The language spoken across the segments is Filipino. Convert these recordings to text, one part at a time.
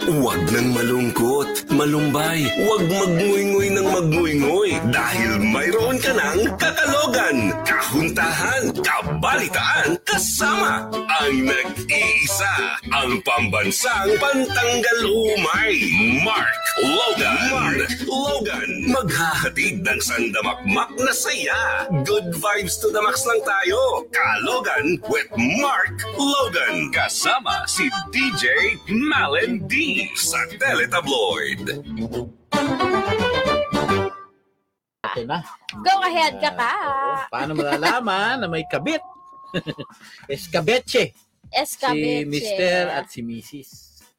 Huwag nang malungkot, malumbay, huwag magnguynggoy ng magnguynggoy dahil mayroon ka ng kakalogan, kahuntahan, kabalitaan, kasama ang nag-iisa, ang pambansang pantanggal umay, Mark Logan. Mark Logan. Maghahatid ng sandamakmak na saya. Good vibes to the max lang tayo. Kalogan with Mark Logan. Kasama si DJ Malin D sa Teletabloid. Okay na. Go ahead, kaka. Paano malalaman na may kabit? Escabeche. Escabeche. Si Mr. at si Mrs.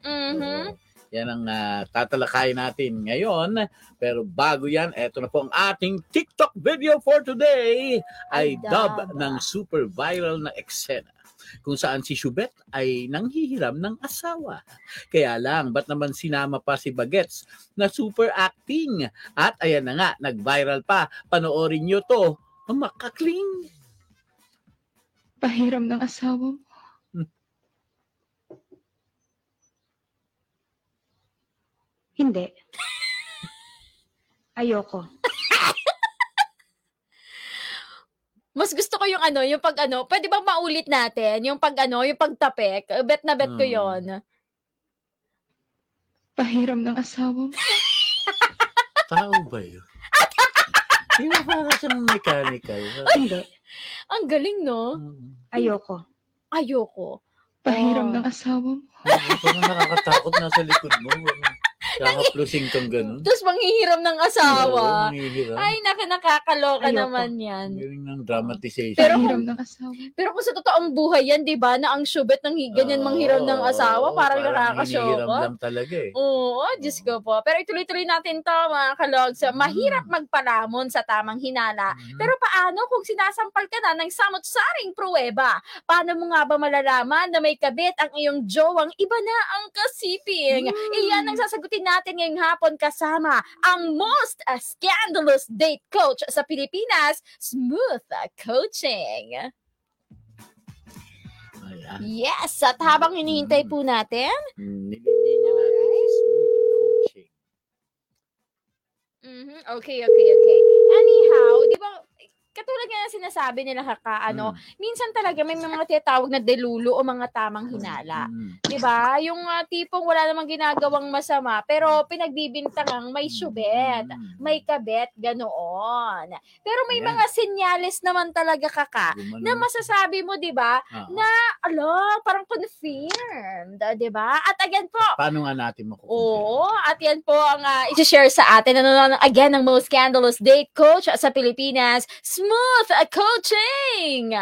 Mhm. Yan ang ah, tatalakayin natin ngayon. Pero bago yan, eto na po ang ating TikTok video for today ay Ay, dub dub. ng super viral na eksena kung saan si Shubet ay nanghihiram ng asawa. Kaya lang, ba't naman sinama pa si Bagets na super acting? At ayan na nga, nag-viral pa. Panoorin nyo to. Ang makakling. Pahiram ng asawa mo. Hindi. Ayoko. Mas gusto ko yung ano, yung pag ano, pwede bang maulit natin? Yung pag ano, yung pagtapik. Bet na bet ko Hmm. yon. Pahiram ng asawa mo. Tao ba yun? Ba parang siyang mechanical? Hindi. Ang galing, no? Mm. Ayoko. Ayoko. Pahiram Oh. ng asawa mo. Ano, nakakatakot nasa likod mo. Kakaplusing kang ganun. Tapos manghihiram ng asawa. Oo. Ay, naka, nakakaloka Ayoko. naman yan. Ang galing ng dramatization. Pero kung- ng asawa. Pero kung sa totoong buhay yan, di ba, na ang syubet ng ganyan manghiram ng asawa, parang hinihiram nakakasyoka. lang talaga eh. Oo, Diyos ko po. Pero ituloy-tuloy natin to, mga kalogs. Mahirap magpalamon sa tamang hinala. Mhm. Pero paano kung sinasampal ka na ng samot-saring pruweba? Paano mo nga ba malalaman na may kabit ang iyong jowang iba na ang kasiping? Iyan ang sasagutin natin ngayong hapon kasama ang most uh, scandalous date coach sa Pilipinas, Smooth Coaching. Yes! At habang hinihintay po natin, Mm. Mhm. Okay, okay, okay. Anyhow, di ba, katulad nga ng sinasabi nila kaka, ano, Mm. minsan talaga may mga tinatawag na delulo o mga tamang hinala. Mm. 'Di ba? Yung ah, tipong wala namang ginagawang masama, pero pinagbibintangang may syubet, Mm. may kabet, ganoon. Pero may Yan. mga senyales naman talaga kaka na masasabi mo, 'di ba? Ah, na Alo, parang confirmed, 'di ba? At again po, Paano nga natin makukumpara? Oo, at yan po ang uh, i-share sa atin. Ano again ang most scandalous date coach sa Pilipinas, Smooth Coaching.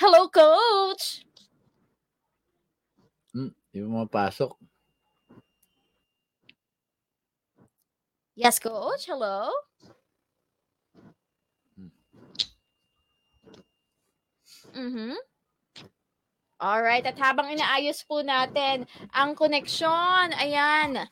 Hello, coach. Di ba mapasok? Yes, coach. Hello. Mhm. Alright, at habang inaayos po natin ang koneksyon, ayan,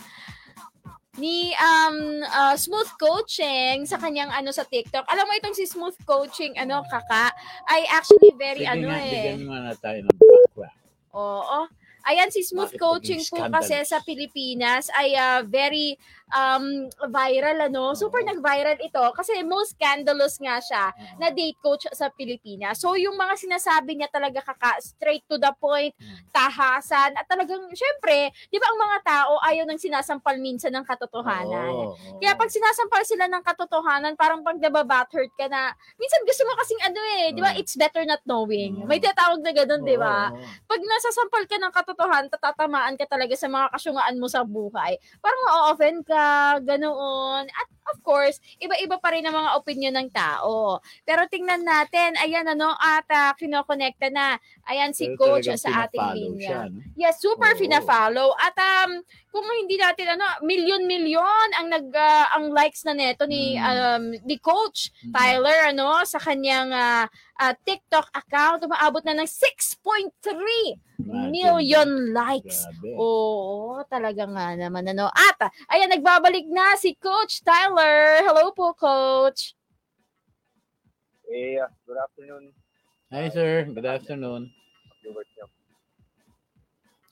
ni um uh, Smooth Coaching sa kanyang ano sa TikTok. Alam mo itong si Smooth Coaching ano kaka ay actually very Sige ano nga, eh. bigyan mo na tayo ng background. Oo. Ayan, si Smooth Bakit Coaching po kasi sa Pilipinas ay ah, very um, viral, ano? Super nag-viral ito kasi most scandalous nga siya na date coach sa Pilipinas. So, yung mga sinasabi niya talaga kaka, straight to the point, Hmm. tahasan, at talagang, syempre, di ba ang mga tao ayaw nang sinasampal minsan ng katotohanan. Kaya pag sinasampal sila ng katotohanan, parang pag nababathurt ka na, minsan gusto mo kasing ano eh, di ba? Oo. It's better not knowing. Oo. May tinatawag na ganun, di ba? Pag nasasampal ka ng katotohanan, tatatamaan ka talaga sa mga kasyungaan mo sa buhay. Parang ma-offend ka, ganoon. At of course, iba-iba pa rin ang mga opinion ng tao. Pero tingnan natin, ayan ano, at uh, kinokonekta na. Ayan si Pero coach sa ating linya. siya, no? Yes, super Oo. fina-follow. At um, kung hindi natin ano, milyon-milyon ang nag ah, ang likes na neto ni Mm. um, ni coach Mm. Tyler ano sa kanyang ah, ah, TikTok account umaabot na ng 6.3 Imagine. million likes. Grabe. Oo, talaga nga naman ano. At ayan nagbabalik na si Coach Tyler. Hello po, Coach. Eh, uh, good afternoon, Hi sir, good afternoon.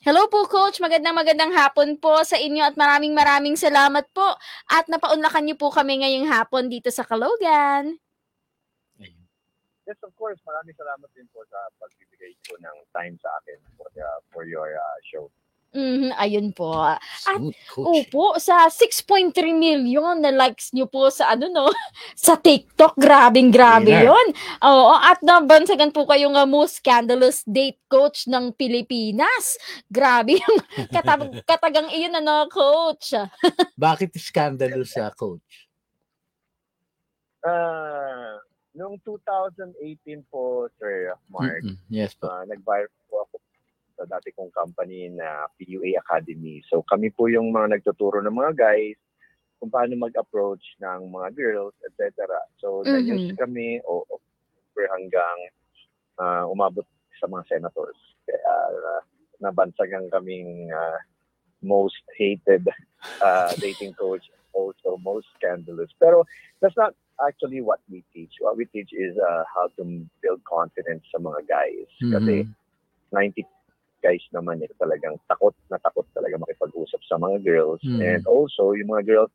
Hello po, Coach. Magandang magandang hapon po sa inyo at maraming maraming salamat po. At napaunlakan niyo po kami ngayong hapon dito sa Kalogan. Yes, of course. Maraming salamat din po sa pagbibigay po ng time sa akin for, the, for your uh, show. Mhm, ayun po. Smooth, coach. Opo, sa 6.3 million na likes niyo po sa ano no, sa TikTok. Grabing grabe Winner. 'yon. Oo, at nabansagan po kayong uh, most scandalous date coach ng Pilipinas. Grabe yung katag- katagang iyon ano, coach. Bakit scandalous sa coach? Uh, noong 2018 po, Sir Mark, Mm-mm. Yes po. uh, nag-viral po ako sa dati kong company na PUA Academy. So kami po yung mga nagtuturo ng mga guys kung paano mag-approach ng mga girls, etc. So Mhm. na-use kami o o- hanggang uh, umabot sa mga senators. Kaya uh, nabansagan kaming uh, most hated uh, dating coach, also most scandalous. Pero that's not actually what we teach. What we teach is uh, how to build confidence sa mga guys. Kasi Mhm. 90 guys naman eh, talagang takot na takot talaga makipag-usap sa mga girls. Mm. And also, yung mga girls,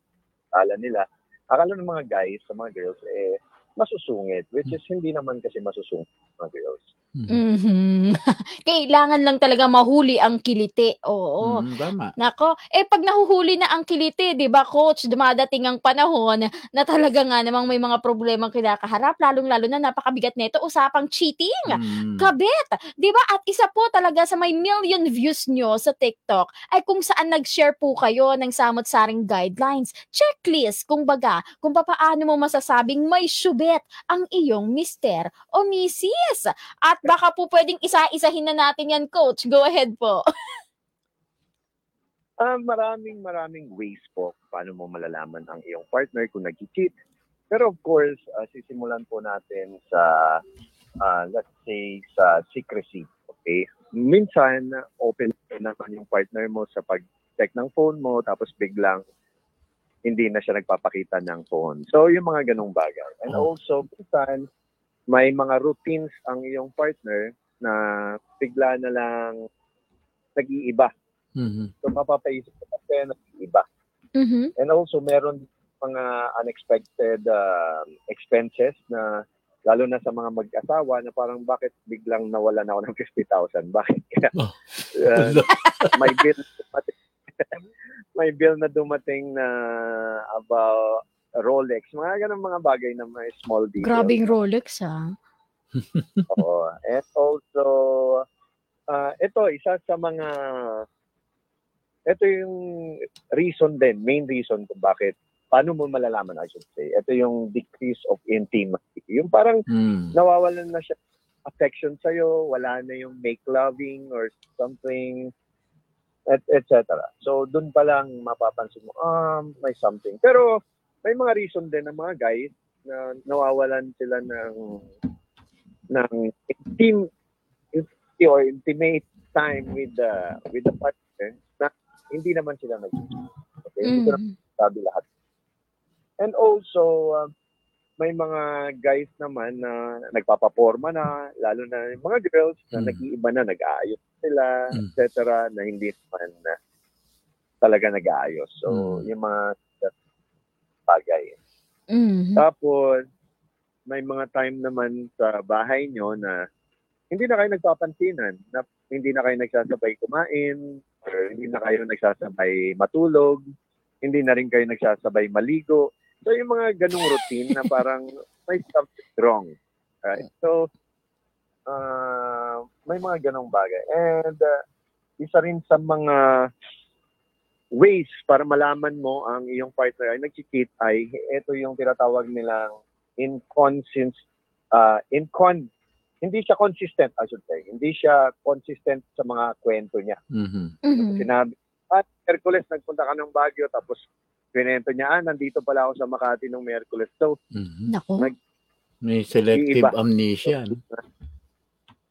akala nila, akala ng mga guys sa mga girls, eh, masusungit. Which is, hindi naman kasi masusungit mga girls. Mhm. Mhm. Kailangan lang talaga mahuli ang kiliti. Oo. Tama. Nako, eh pag nahuhuli na ang kiliti, 'di ba, coach, dumadating ang panahon na talaga nga namang may mga problemang kinakaharap, lalong-lalo na napakabigat nito, usapang cheating. Mm. Kabit, 'di ba? At isa po talaga sa may million views nyo sa TikTok ay kung saan nag-share po kayo ng samot-saring guidelines, checklist, kung baga, kung papaano mo masasabing may syubet ang iyong mister o misis. At baka po pwedeng isa-isahin na natin yan, coach. Go ahead po. Ah, maraming maraming ways po paano mo malalaman ang iyong partner kung nag-cheat. Pero of course, ah, sisimulan po natin sa ah, let's say sa secrecy. Okay? Minsan open naman yung partner mo sa pag-check ng phone mo tapos biglang hindi na siya nagpapakita ng phone. So yung mga ganong bagay. And Oh. also minsan may mga routines ang iyong partner na bigla na lang nag-iiba. Mhm. So mapapaisip ka kasi na iba. Mhm. And also meron mga unexpected um, expenses na lalo na sa mga mag-asawa na parang bakit biglang nawalan ako ng 50,000? Bakit? Kaya, Oh. uh, may bill dumating, may bill na dumating na about Rolex. Mga ganun mga bagay na may small details. Grabing Rolex, ah. Oo. And also, ah, ito, isa sa mga, ito yung reason din, main reason kung bakit, paano mo malalaman, I should say, ito yung decrease of intimacy. Yung parang Mm. nawawalan na siya affection sa'yo, wala na yung make loving or something, et, et cetera. So, dun pa lang mapapansin mo, um, may something. Pero, may mga reason din ng mga guys na nawawalan sila ng ng inti- or intimate time with the with the partner na hindi naman sila nag Okay, na Mhm. sabi lahat. And also, uh, may mga guys naman na nagpapaporma na, lalo na yung mga girls na Mm. nag-iiba na, nag-aayos sila, Mm. etc. na hindi naman na talaga nag-aayos. So, Mm. yung mga bagay. Mhm. Tapos, may mga time naman sa bahay nyo na hindi na kayo nagpapansinan, na hindi na kayo nagsasabay kumain, or hindi na kayo nagsasabay matulog, hindi na rin kayo nagsasabay maligo. So, yung mga ganong routine na parang may something wrong. Right? So, uh, may mga ganong bagay. And uh, isa rin sa mga ways para malaman mo ang iyong partner ay nag-cheat ay ito yung tinatawag nilang inconsistent uh, incon hindi siya consistent I should say hindi siya consistent sa mga kwento niya Mhm. Mhm. sinabi at Merkules nagpunta ka ng Baguio tapos kwento niya ah nandito pala ako sa Makati nung Merkules so Mhm. Nako. Nag- May selective Iiba. amnesia. no?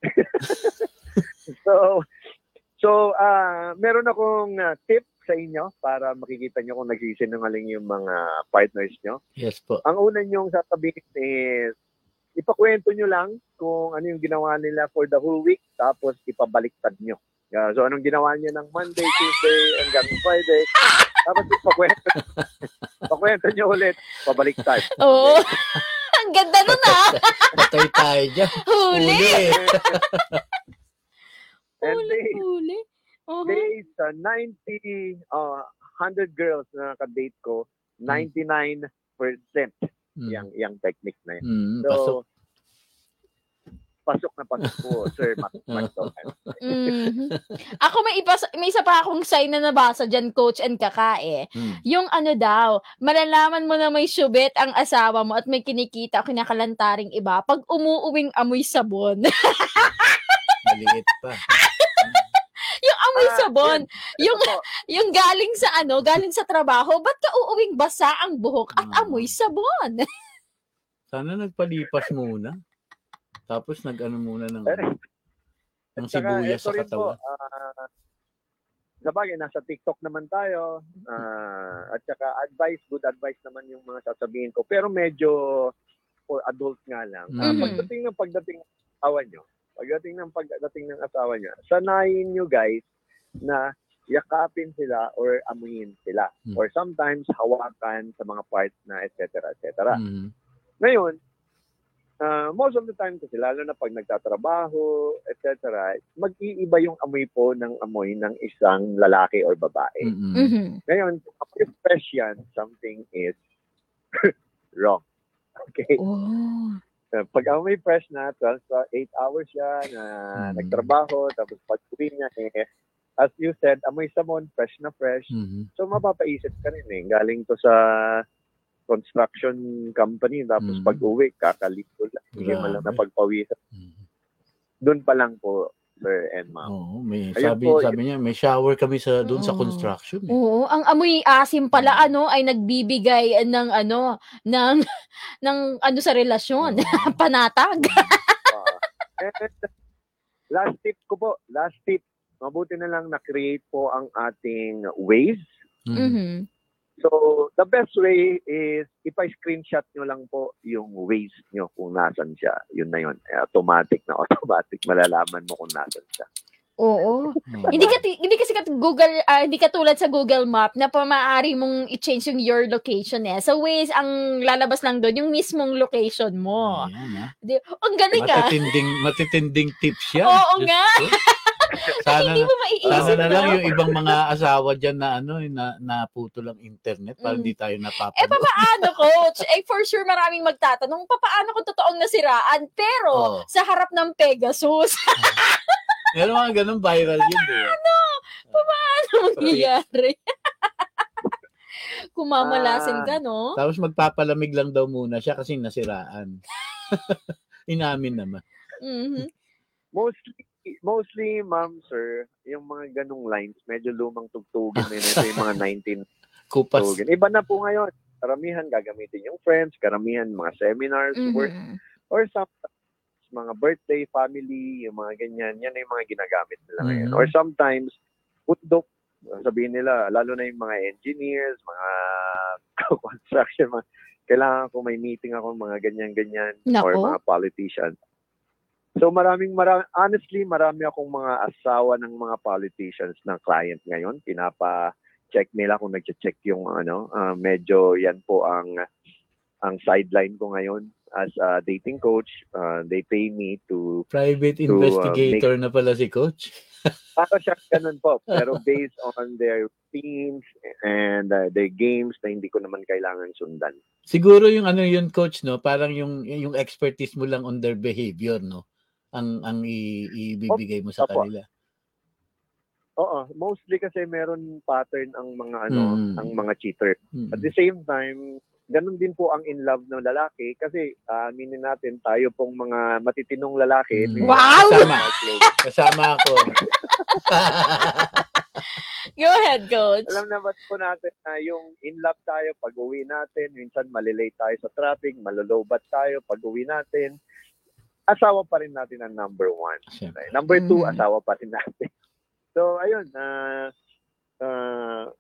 so so ah meron akong ah, tip sa inyo para makikita nyo kung nagsisinungaling yung mga partners nyo Yes po. ang una nyong sasabihin is ipakwento nyo lang kung ano yung ginawa nila for the whole week tapos ipabaliktad nyo Yeah, so anong ginawa niya ng Monday, Tuesday, hanggang Friday. Tapos pakwento, pakwento niyo ulit, pabaliktad. Oo. Ang ganda nun ah. Patay tayo dyan. Huli. Uli. And Huli. Oo. they sa 90, uh, 100 girls na nakadate ko, 99% Mm. yung, yung technique na yun. Mm, So, pasok. pasok na pasok po, Sir McDonald. Mhm. Ako may, iba, may isa pa akong sign na nabasa dyan, coach and kakae. Mm. Yung ano daw, malalaman mo na may syubet ang asawa mo at may kinikita o kinakalantaring iba pag umuuwing amoy sabon. Maliit pa. Yung amoy Ah, sabon, yung Ito po, yung galing sa ano, galing sa trabaho, ba't ka uuwing basa ang buhok at Ah. amoy sabon? Sana nagpalipas muna. Tapos nag-ano muna ng, ng sibuyas sa katawan. ah, sa bagay, nasa TikTok naman tayo. ah, at saka advice, good advice naman yung mga sasabihin ko. Pero medyo for adults nga lang. Ah, Mhm. pagdating ng pagdating ng asawa nyo, pagdating ng pagdating ng asawa nyo, sanayin nyo guys na yakapin sila or amuyin sila. Hmm. Or sometimes hawakan sa mga parts na et cetera, et cetera. Mm. Ngayon, ah, most of the time kasi, lalo na pag nagtatrabaho, etc., mag-iiba yung amoy po ng amoy ng isang lalaki or babae. Mm-mm. Mhm. Ngayon, kapag fresh yan, something is wrong. Okay? Oh. Uh, pag amoy fresh na, 12 to 8 hours yan, na Mm. nagtrabaho, tapos pag uwi niya, eh, as you said, amoy sabon, fresh na fresh. Mhm. So, mapapaisip ka rin eh. Galing to sa construction company, tapos Mm. pag uwi, kakalipo lang. Hindi mo lang napagpawisan. Mhm. Doon pa lang po, sir and ma'am. Oo, may Ayun sabi po, sabi niya may shower kami sa doon sa Oo. construction. Eh. Oo, ang amoy asim pala ano ay nagbibigay ng ano ng ng ano sa relasyon, panatag. Ah, and last tip ko po, last tip. Mabuti na lang na-create po ang ating ways. Mhm. Mhm. So, the best way is if I screenshot nyo lang po yung ways nyo kung nasan siya. Yun na yun. Automatic na automatic malalaman mo kung nasan siya. Oo. Oo. hindi ka hindi kasi kat Google ah, hindi katulad sa Google Map na pa maaari mong i-change yung your location eh. So Waze ang lalabas lang doon yung mismong location mo. Ayan, ah. Di, ang galing ah. Matitinding matitinding tips yan. Oo Diyos nga. Sana Hindi mo maiisip. sana na lang yung ibang mga asawa diyan na ano na naputo lang internet para Mm. hindi tayo Eh, napapanood. papaano, coach? Eh, for sure, maraming magtatanong, papaano kung totoong nasiraan? Pero, Oo. sa harap ng Pegasus, Meron mga ganun viral yun, di ba? ano mangyayari? kung mamalasin ka, no? Tapos magpapalamig lang daw muna siya kasi nasiraan. Inamin naman. Mhm. Mostly, mostly, ma'am, sir, yung mga ganong lines, medyo lumang tugtugin na yun. Ito yung mga 19 Kupas. tugtugin. Iba na po ngayon. Karamihan gagamitin yung friends, karamihan mga seminars, work, Mhm. or sometimes mga birthday, family, yung mga ganyan. Yan yung mga ginagamit nila ngayon. Mhm. Or sometimes, putdok, sabihin nila, lalo na yung mga engineers, mga construction, mga, kailangan ko may meeting ako, mga ganyan-ganyan, or mga politicians. So maraming, marami, honestly, marami akong mga asawa ng mga politicians ng client ngayon. Pinapa-check nila kung nag-check yung ano, ah, medyo yan po ang ang sideline ko ngayon as a dating coach. Uh, they pay me to, Private To, uh, investigator na pala si coach. para siya ganun po, pero based on their routines and uh, their games na hindi ko naman kailangan sundan. Siguro yung ano yun coach no, parang yung yung expertise mo lang on their behavior no. Ang ang ibibigay mo sa Opo. kanila. Oo, mostly kasi meron pattern ang mga ano, Mm. ang mga cheater. Mm. At the same time, ganun din po ang in love ng lalaki kasi ah, aminin natin tayo pong mga matitinong lalaki. Mm. may Wow! Kasama. Kasama ako. Go ahead, coach. Alam naman po natin na yung in love tayo pag uwi natin, minsan malilate tayo sa traffic, malolobat tayo pag uwi natin. Asawa pa rin natin ang number one. Siyempre. Number two, Mm. asawa pa rin natin. So, ayun, ah ah,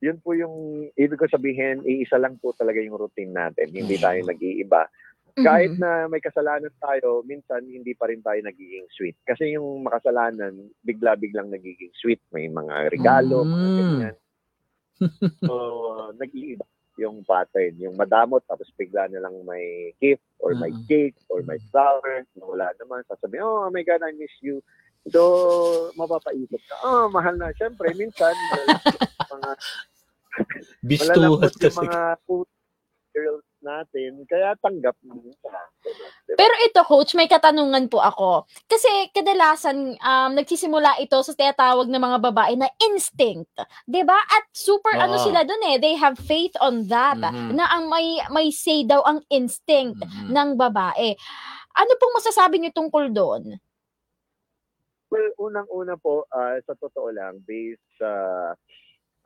yun po yung ibig ko sabihin, iisa lang po talaga yung routine natin. Hindi Mm. tayo nag-iiba. kahit Mhm. na may kasalanan tayo, minsan hindi pa rin tayo nagiging sweet. Kasi yung makasalanan, bigla-biglang nagiging sweet. May mga regalo, mga Mm. ganyan. So, nag-iiba yung pattern. Yung madamot, tapos bigla na lang may gift or may Mm. cake or may flower. Wala naman. Sasabihin, oh my God, I miss you. So, mapapaisip ka, oh, mahal na. Siyempre, minsan, mga yung kasi. mga food girls natin. Kaya tanggap mo. Diba? Pero ito, coach, may katanungan po ako. Kasi kadalasan, um, nagsisimula ito sa tinatawag ng mga babae na instinct. ba At super ano Oo. sila dun eh. They have faith on that. Mhm. Na ang may, may say daw ang instinct Mhm. ng babae. Ano pong masasabi niyo tungkol doon? Well, unang-una po, ah, sa totoo lang, based sa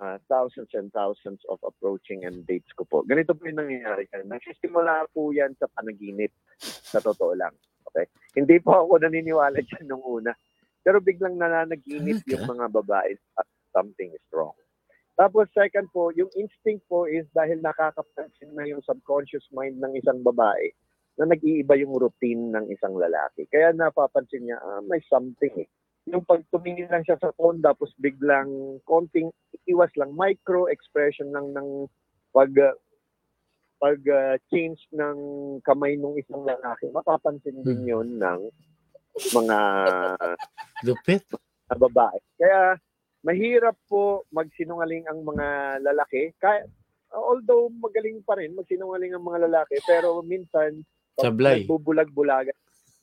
ah, thousands and thousands of approaching and dates ko po. Ganito po yung nangyayari. Nagsisimula po yan sa panaginip. Sa totoo lang. Okay? Hindi po ako naniniwala dyan nung una. Pero biglang nananaginip yung mga babae at something is wrong. Tapos second po, yung instinct po is dahil nakakapansin na yung subconscious mind ng isang babae na nag-iiba yung routine ng isang lalaki. Kaya napapansin niya, ah, may something eh. Yung pag tumingin lang siya sa phone, tapos biglang konting iwas lang, micro expression lang ng pag pag ah, change ng kamay ng isang lalaki, mapapansin din Hmm. yun ng mga Lupit. na babae. Kaya mahirap po magsinungaling ang mga lalaki. Kaya, although magaling pa rin magsinungaling ang mga lalaki, pero minsan Sablay. nagbubulag-bulagan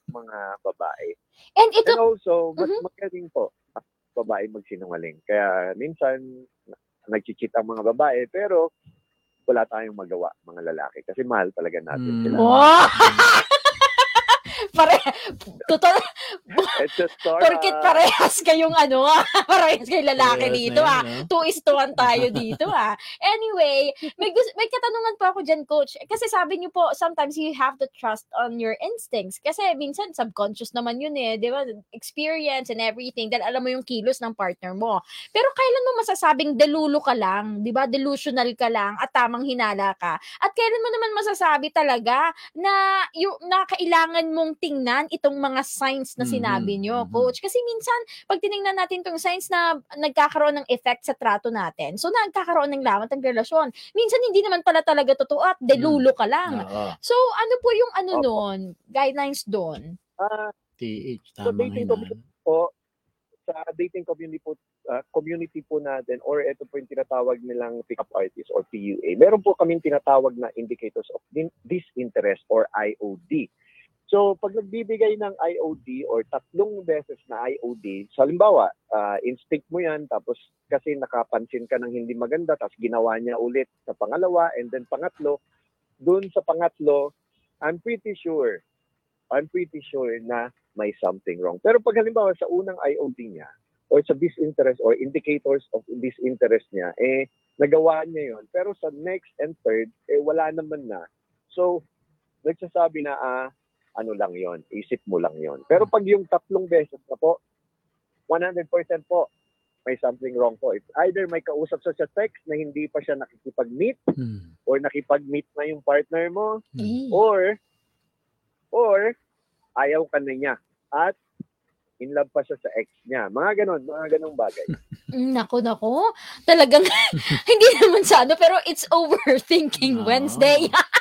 mga babae. And ito, And also, mas Mhm. magaling po ang babae magsinungaling. Kaya minsan nag-cheat ang mga babae, pero wala tayong magawa mga lalaki kasi mahal talaga natin Mm. sila. wow! Pare, story. porkit parehas kayong ano ah, parehas kayong lalaki Parehas dito ah. no? two is to one tayo dito ah. Anyway, may, gus- may katanungan po ako dyan, coach. Kasi sabi niyo po, sometimes you have to trust on your instincts. Kasi minsan subconscious naman yun eh, di ba? Experience and everything. Dahil alam mo yung kilos ng partner mo. Pero kailan mo masasabing delulo ka lang, di ba? Delusional ka lang at tamang hinala ka. At kailan mo naman masasabi talaga na yung na kailangan mong tingnan itong mga signs na sinabi niyo, mhm. coach. Kasi minsan pag tiningnan natin tong signs na nagkakaroon ng effect sa trato natin, so nagkakaroon ng lamat ng relasyon. Minsan hindi naman pala talaga totoo at delulo ka lang. Oo. So ano po yung ano Opo. nun, guidelines doon? Ah, TH, So, tamang dating hinala. po, sa dating community po, ah, community po natin or ito po yung tinatawag nilang pick-up artist or PUA. Meron po kaming tinatawag na indicators of disinterest or IOD. So, pag nagbibigay ng IOD or tatlong beses na IOD, sa halimbawa, ah, instinct mo yan, tapos kasi nakapansin ka ng hindi maganda, tapos ginawa niya ulit sa pangalawa, and then pangatlo, dun sa pangatlo, I'm pretty sure, I'm pretty sure na may something wrong. Pero pag halimbawa sa unang IOD niya, or sa disinterest or indicators of disinterest niya, eh, nagawa niya yon Pero sa next and third, eh, wala naman na. So, nagsasabi na, ah, ano lang yon isip mo lang yon Pero pag yung tatlong beses na po, 100% po, may something wrong po. It's either may kausap sa sa text na hindi pa siya nakikipag-meet Hmm. or nakipag-meet na yung partner mo Hmm. or or ayaw ka na niya at in love pa siya sa ex niya. Mga ganon, mga ganong bagay. Nako, nako. Talagang, hindi naman sa ano, pero it's overthinking Ah. Wednesday.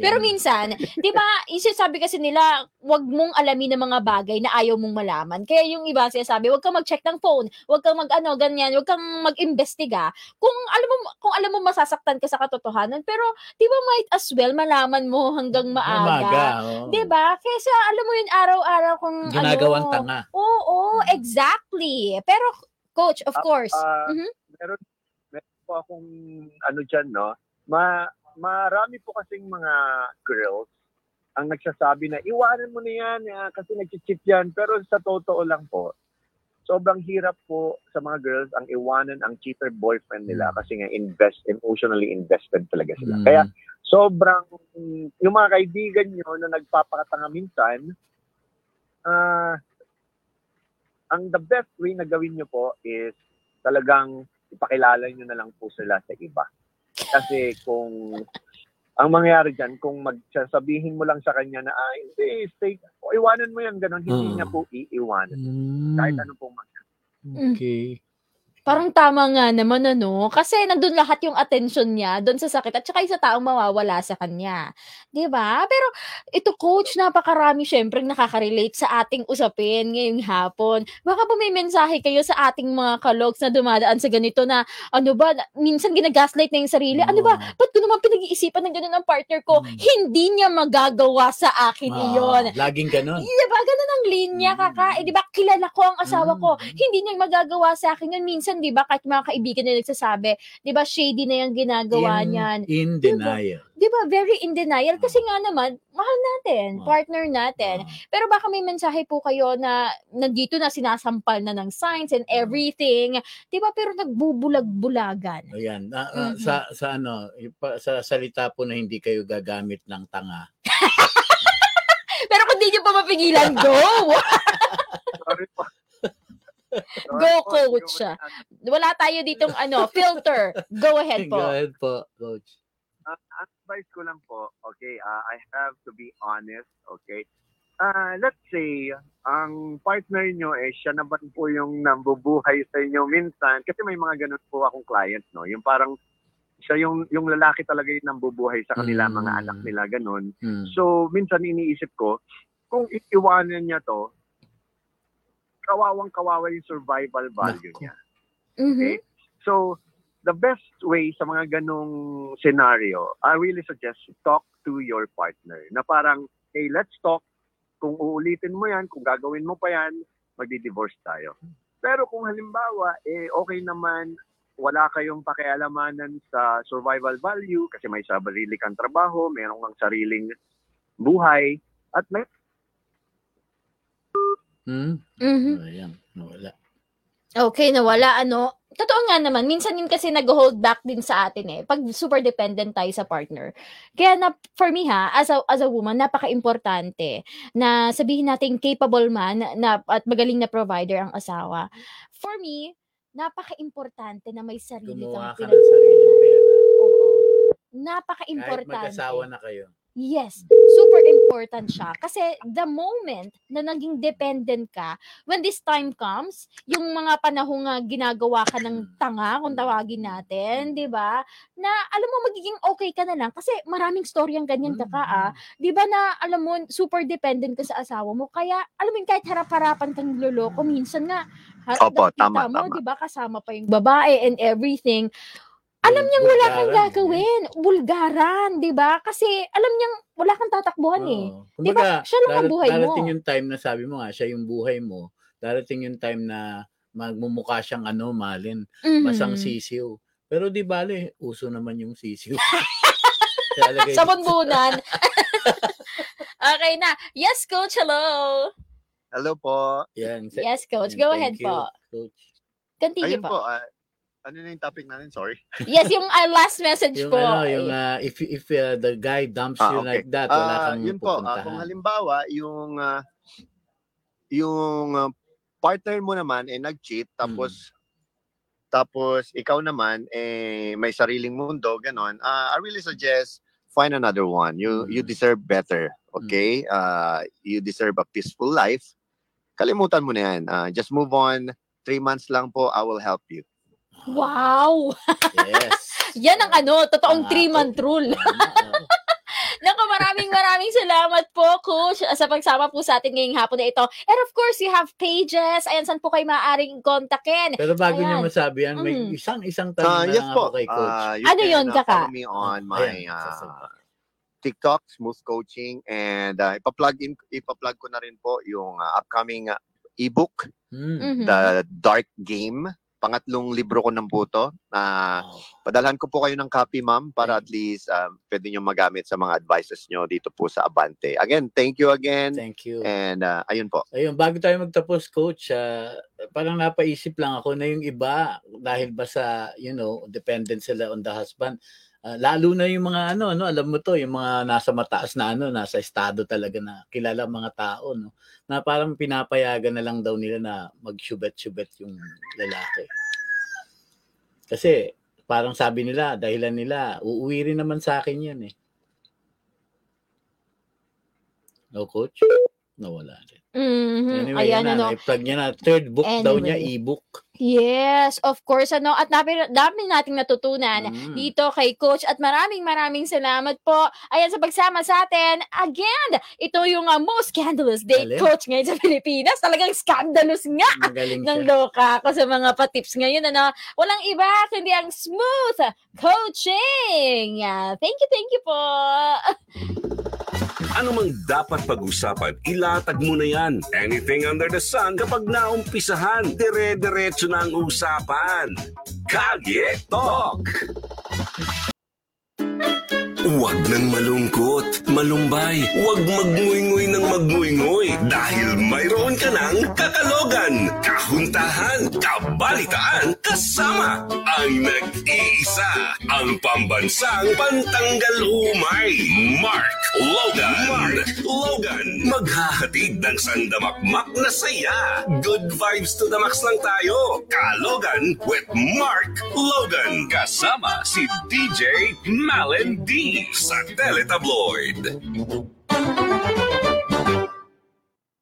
Pero minsan, 'di ba, isasabi kasi nila, wag mong alamin ng mga bagay na ayaw mong malaman. Kaya yung iba sinasabi, wag kang mag-check ng phone, wag kang mag-ano, ganyan, wag kang mag-imbestiga. Kung alam mo kung alam mo masasaktan ka sa katotohanan, pero 'di ba might as well malaman mo hanggang maaga. oo. 'Di ba? Kaysa alam mo yun araw-araw kung Ginagawang ano. tanga. Oo, exactly. Pero coach, of Ah, course. ah, Mhm. meron, meron po akong ano dyan, no? Ma, marami po kasing mga girls ang nagsasabi na iwanan mo na yan ah, kasi nag-cheat yan. Pero sa totoo lang po, sobrang hirap po sa mga girls ang iwanan ang cheater boyfriend nila Mm. kasi nga invest emotionally invested talaga sila. Hmm. Kaya sobrang yung mga kaibigan nyo na nagpapakatanga minsan, ah ang the best way na gawin nyo po is talagang ipakilala nyo na lang po sila sa iba. Kasi kung ang mangyayari dyan, kung magsasabihin mo lang sa kanya na, ah, hindi, stay, o iwanan mo yan, ganun, hindi Mm. niya po iiwanan. Mm, Kahit ano pong mangyari. Okay. Parang tama nga naman ano, kasi nandun lahat yung attention niya doon sa sakit at saka yung sa taong mawawala sa kanya. 'Di ba? Pero ito coach, napakarami syempre nakaka-relate sa ating usapin ngayong hapon. Baka po may mensahe kayo sa ating mga kalogs na dumadaan sa ganito na ano ba, minsan ginagaslight na yung sarili. Ano ba? Ba't ko naman pinag-iisipan ng ganun ang partner ko? Mm. Hindi niya magagawa sa akin Ah, iyon. Laging ganun. Di ba? Ganun ang linya, Mm. kaka. Eh, di ba, kilala ko ang asawa ko. Mm. Hindi niya magagawa sa akin yun. Minsan, di ba, kahit mga kaibigan na nagsasabi, di ba, shady na yung ginagawa in, niyan. in denial. Di ba, very in denial. Kasi nga naman, mahal natin, Mm. partner natin. Pero baka may mensahe po kayo na nandito na sinasampal na ng signs and everything. Di ba, pero nagbubulag-bulagan. Ayan, na- ah, Mhm. sa sa ano, sa salita po na hindi kayo gagamit ng tanga. Pero kung di niyo pa mapigilan, go! Sorry po. Go, coach. Wala tayo ditong ano, filter. Go ahead Go po. ahead po, coach. uh, advice ko lang po, okay, uh, I have to be honest, okay. Uh, let's say, ang partner nyo eh, siya naman po yung nambubuhay sa inyo minsan. Kasi may mga ganun po akong client, no? Yung parang, siya yung, yung lalaki talaga yung nambubuhay sa kanila, Mm. mga anak nila, ganun. Hmm. So, minsan iniisip ko, kung iiwanan niya to, kawawang kawawa yung survival value niya. Mhm. Okay? So, the best way sa mga ganong scenario, I really suggest talk to your partner. Na parang, hey, let's talk. Kung uulitin mo yan, kung gagawin mo pa yan, magdi-divorce tayo. Pero kung halimbawa, eh, okay naman, wala kayong pakialamanan sa survival value kasi may sarili kang trabaho, meron kang sariling buhay, at may Hmm? Mhm. Ayan, nawala. Okay, nawala ano. Totoo nga naman, minsan yun kasi nag-hold back din sa atin eh. Pag super dependent tayo sa partner. Kaya na, for me ha, as a, as a woman, napaka-importante na sabihin natin capable man na, at magaling na provider ang asawa. For me, napaka-importante na may sarili Gumawa kang ka ng sariling pera. Oo. Kahit Napaka-importante. mag-asawa na kayo. Yes, super important siya. Kasi the moment na naging dependent ka, when this time comes, yung mga panahong nga ginagawa ka ng tanga, kung tawagin natin, di ba? Na alam mo, magiging okay ka na lang. Kasi maraming story ang ganyan ka ka, ah. Di ba na, alam mo, super dependent ka sa asawa mo. Kaya, alam mo, yun, kahit harap-harapan kang loloko, minsan nga, Opo, tama, mo, tama. di ba, kasama pa yung babae and everything. Alam niyang wala kang Bulgaran, gagawin. Bulgaran, di ba? Kasi alam niyang wala kang tatakbuhan eh. Oo. Di ba? Kumbaga, Siya lang ang darat- buhay mo. darating yung time na sabi mo nga, siya yung buhay mo. Darating yung time na magmumukha siyang ano, malin, Mhm. masang sisiw. Pero di bale, uso naman yung sisiw. Kaya lagay- Sa bunbunan. okay na. Yes, coach. Hello. Hello po. Yan. Yes, coach. Go thank ahead you, po. Coach. Continue Ayun po. po, ah, ano na yung topic natin? Sorry. Yes, yung uh, last message Yung po. ano, yung uh, if if uh, the guy dumps Ah, you okay. like that, wala Ah, kang yun po, ah, pupuntahan. kung halimbawa, yung ah, yung ah, partner mo naman eh nag-cheat tapos tapos ikaw naman eh may sariling mundo ganon. ah, I really suggest find another one. You you Mm. deserve better. Okay? Ah, you deserve a peaceful life. Kalimutan mo na yan. Ah, just move on. Three months lang po, I will help you. Wow. Yes. Yan ang ano, totoong Tama. three-month rule. Tama, oo. Naku, maraming maraming salamat po, Coach, sa pagsama po sa atin ngayong hapon na ito. And of course, you have pages. Ayan, saan po kayo maaaring kontakin? Pero bago Ayan. masabi yan, may Mm. isang isang Ah, tanong na yes po. ako kay Coach. Ah, you Ano yun, ah, Kaka? follow me on my Ayan, ah, sasagot. TikTok, Smooth Coaching, and uh, ipa-plug in, ipa-plug ko na rin po yung uh, upcoming uh, ebook, Hmm. Mhm. The Dark Game. Pangatlong libro ko ng na Wow. padalhan ko po kayo ng copy, ma'am, para at least um, pwede nyo magamit sa mga advices nyo dito po sa Abante. Again, thank you again. Thank you. And uh, ayun po. Ayun, bago tayo magtapos, coach, ah, parang napaisip lang ako na yung iba, dahil ba sa, you know, dependent sila on the husband, Ah, lalo na yung mga ano, ano, alam mo to, yung mga nasa mataas na ano, nasa estado talaga na kilala mga tao, no? Na parang pinapayagan na lang daw nila na magsubet-subet yung lalaki. Kasi parang sabi nila, dahilan nila, uuwi rin naman sa akin yan eh. No, coach? Nawala din. Mhm. Anyway, Ayan, yan ano. na, i-plug niya na. Third book daw niya, Anyway. e-book. Yes, of course. Ano, at dami, dami nating natutunan Mm. dito kay Coach at maraming maraming salamat po. Ayan sa pagsama sa atin. Again, ito yung uh, most scandalous date Galing. coach ngayon sa Pilipinas. Talagang scandalous nga Magaling ng siya. loka ako sa mga patips ngayon. Ano, walang iba kundi ang smooth coaching. Yeah, thank you, thank you po. Ano mang dapat pag-usapan, ilatag mo na yan. Anything under the sun kapag naumpisahan, dire-diretso na ang usapan. Kalye Talk! Huwag ng malungkot, malumbay, huwag magnguynguy ng magnguynguy dahil mayroon ka ng kakalogan, kahuntahan, kabalitaan, kasama ang nag-iisa, ang pambansang pantanggal umay, Mark Logan. Mark Logan. Maghahatid ng sandamakmak na saya. Good vibes to the max lang tayo. Kalogan with Mark Logan. Kasama si DJ Malin D. Satellite Tabloid.